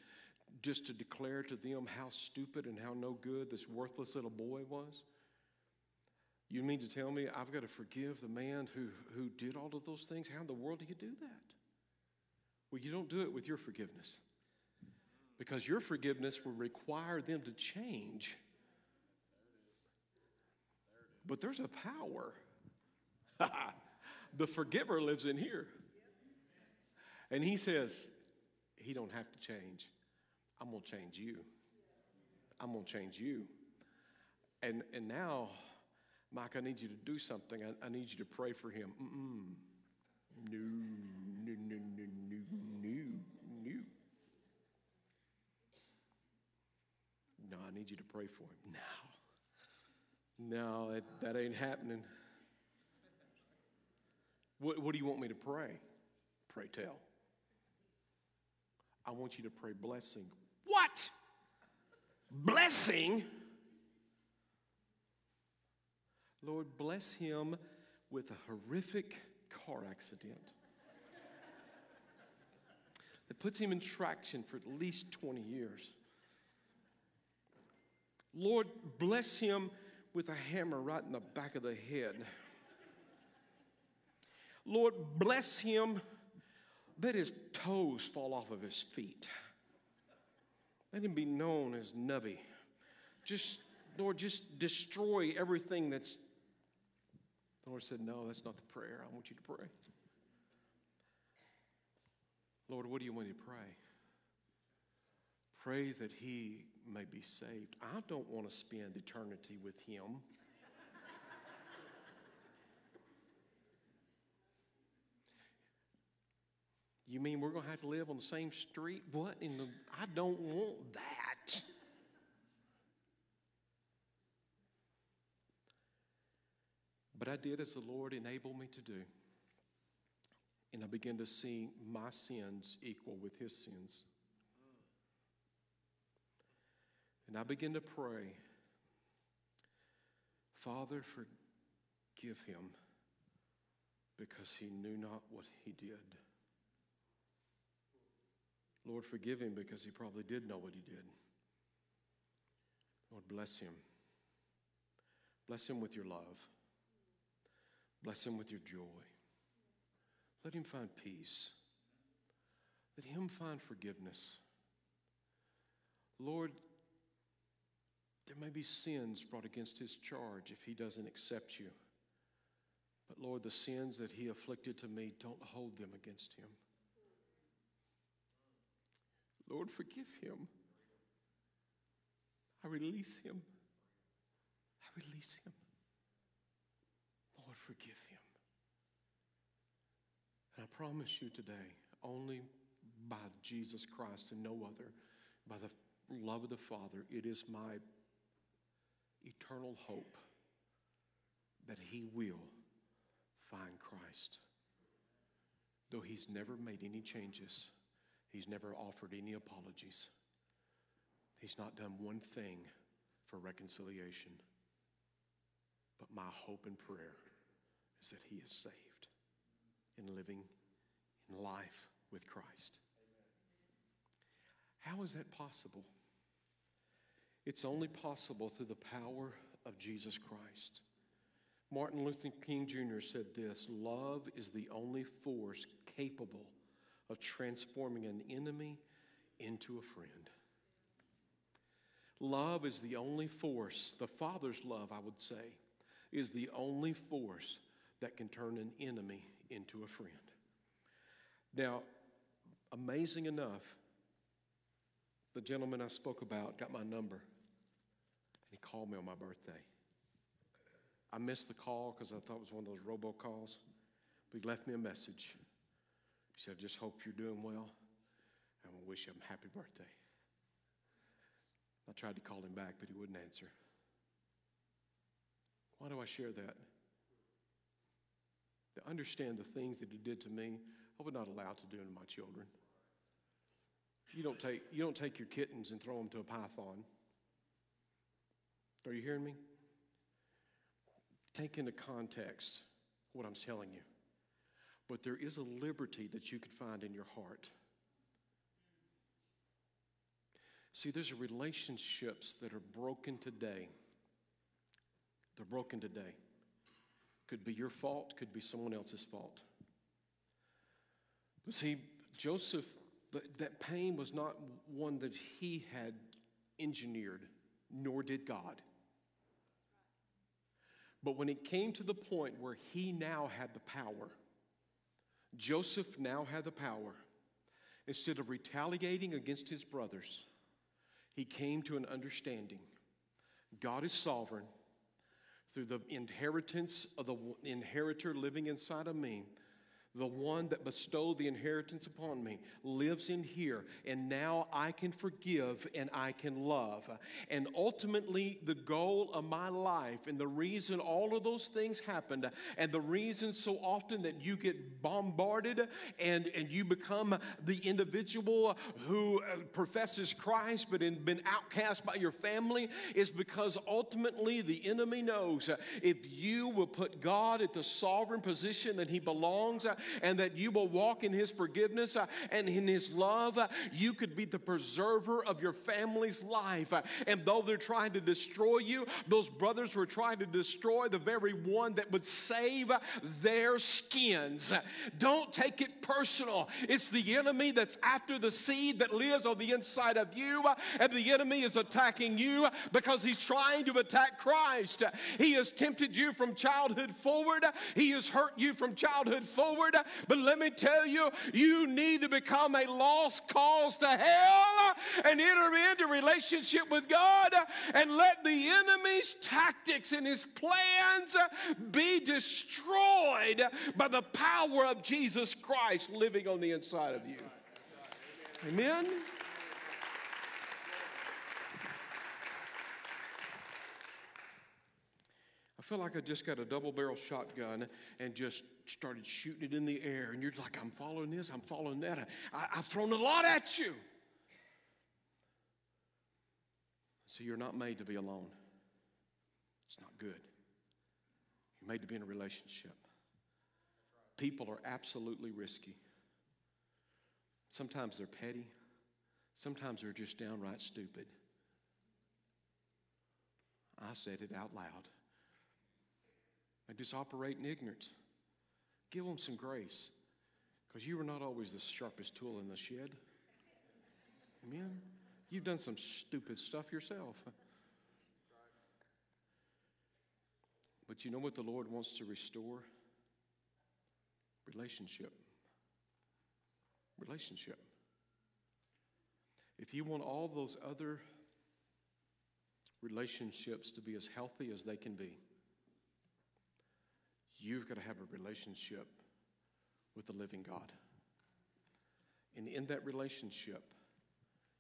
just to declare to them how stupid and how no good this worthless little boy was. You mean to tell me I've got to forgive the man who, who did all of those things? How in the world do you do that? Well, you don't do it with your forgiveness because your forgiveness will require them to change. But there's a power. the forgiver lives in here. And he says, He don't have to change. I'm going to change you. I'm going to change you. And, and now Mike, I need you to do something. I, I need you to pray for him. Mm-mm. No, no, no, no, no, no, no. No, I need you to pray for him now. No, that, that ain't happening. What, what do you want me to pray? Pray tell. I want you to pray blessing. What? Blessing? Lord, bless him with a horrific car accident that puts him in traction for at least 20 years. Lord, bless him with a hammer right in the back of the head Lord, bless him. Let his toes fall off of his feet. Let him be known as Nubby. Just, Lord, just destroy everything that's. The Lord said, No, that's not the prayer. I want you to pray. Lord, what do you want me to pray? Pray that he may be saved. I don't want to spend eternity with him. You mean we're going to have to live on the same street? What in the. I don't want that. But I did as the Lord enabled me to do. And I began to see my sins equal with his sins. And I began to pray, Father, forgive him because he knew not what he did. Lord, forgive him because he probably did know what he did. Lord, bless him. Bless him with your love. Bless him with your joy. Let him find peace. Let him find forgiveness. Lord, there may be sins brought against his charge if he doesn't accept you. But Lord, the sins that he afflicted to me, don't hold them against him. Lord, forgive him. I release him. I release him. Forgive him. And I promise you today, only by Jesus Christ and no other, by the love of the Father, it is my eternal hope that he will find Christ. Though he's never made any changes, he's never offered any apologies, he's not done one thing for reconciliation. But my hope and prayer is that he is saved and living in life with Christ. How is that possible? It's only possible through the power of Jesus Christ. Martin Luther King Jr. said this Love is the only force capable of transforming an enemy into a friend. Love is the only force, the Father's love, I would say, is the only force that can turn an enemy into a friend. Now, amazing enough, the gentleman I spoke about got my number. And he called me on my birthday. I missed the call because I thought it was one of those robocalls. But he left me a message. He said, I just hope you're doing well and we wish him happy birthday. I tried to call him back, but he wouldn't answer. Why do I share that? To understand the things that he did to me, I would not allow to do to my children. You don't take, you don't take your kittens and throw them to a python. Are you hearing me? Take into context what I'm telling you. But there is a liberty that you can find in your heart. See, there's relationships that are broken today. They're broken today. Could be your fault, could be someone else's fault. But see, Joseph, that pain was not one that he had engineered, nor did God. But when it came to the point where he now had the power, Joseph now had the power. Instead of retaliating against his brothers, he came to an understanding God is sovereign through the inheritance of the inheritor living inside of me the one that bestowed the inheritance upon me lives in here, and now I can forgive and I can love. And ultimately, the goal of my life, and the reason all of those things happened, and the reason so often that you get bombarded and, and you become the individual who uh, professes Christ but in, been outcast by your family, is because ultimately the enemy knows if you will put God at the sovereign position that he belongs, and that you will walk in His forgiveness uh, and in His love, uh, you could be the preserver of your family's life. Uh, And though they're trying to destroy you, those brothers were trying to destroy the very one that would save their skins. Don't take it personal. It's the enemy that's after the seed that lives on the inside of you, and the enemy is attacking you because he's trying to attack Christ. He has tempted you from childhood forward, he has hurt you from childhood forward. But let me tell you, you need to become a lost cause to hell and enter into relationship with God and let the enemy's tactics and his plans be destroyed by the power of Jesus Christ living on the inside of you. Amen. Feel like I just got a double barrel shotgun and just started shooting it in the air. And you're like, I'm following this, I'm following that. I, have thrown a lot at you. So you're not made to be alone. It's not good. You're made to be in a relationship. People are absolutely risky. Sometimes they're petty, sometimes they're just downright stupid. I said it out loud. They just operate in ignorance. Give them some grace because you were not always the sharpest tool in the shed. Amen? You've done some stupid stuff yourself. But you know what the Lord wants to restore? Relationship. Relationship. If you want all those other relationships to be as healthy as they can be, You've got to have a relationship with the living God. And in that relationship,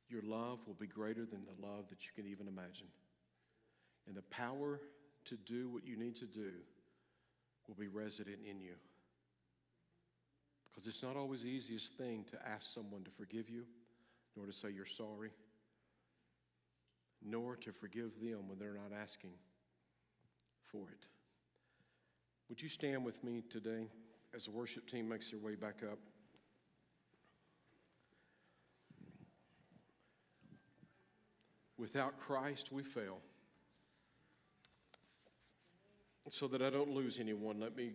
your love will be greater than the love that you can even imagine. And the power to do what you need to do will be resident in you. Because it's not always the easiest thing to ask someone to forgive you, nor to say you're sorry, nor to forgive them when they're not asking for it. Would you stand with me today as the worship team makes their way back up? Without Christ, we fail. So that I don't lose anyone, let me,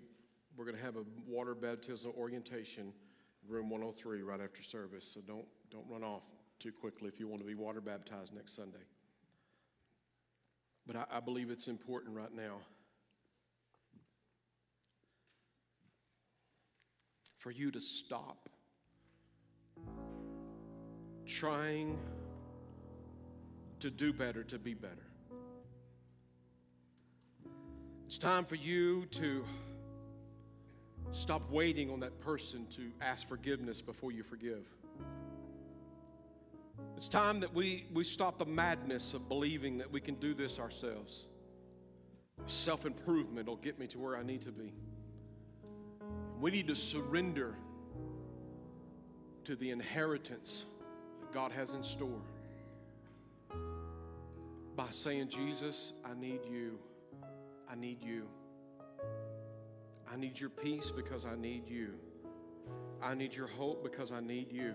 we're going to have a water baptism orientation, room 103, right after service. So don't, don't run off too quickly if you want to be water baptized next Sunday. But I, I believe it's important right now for you to stop trying to do better, to be better. It's time for you to stop waiting on that person to ask forgiveness before you forgive. It's time that we, we stop the madness of believing that we can do this ourselves. Self improvement will get me to where I need to be. We need to surrender to the inheritance that God has in store by saying, Jesus, I need you. I need you. I need your peace because I need you. I need your hope because I need you.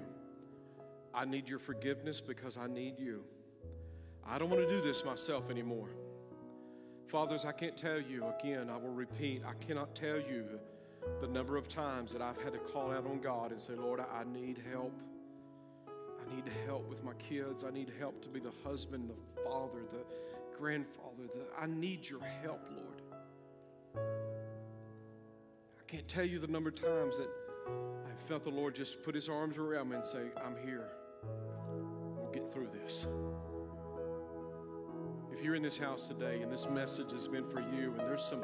I need your forgiveness because I need you. I don't want to do this myself anymore. Fathers, I can't tell you again, I will repeat, I cannot tell you the number of times that I've had to call out on God and say, Lord, I need help. I need help with my kids. I need help to be the husband, the father, the grandfather. The, I need your help, Lord. I can't tell you the number of times that I felt the Lord just put his arms around me and say, I'm here. We'll get through this. If you're in this house today and this message has been for you and there's some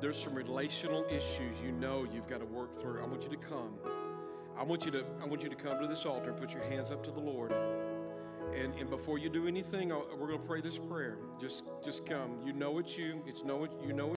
there's some relational issues you know you've got to work through. I want you to come. I want you to, I want you to come to this altar and put your hands up to the Lord. And, and before you do anything, we're going to pray this prayer. Just, just come. You know it's you. It's know it, you know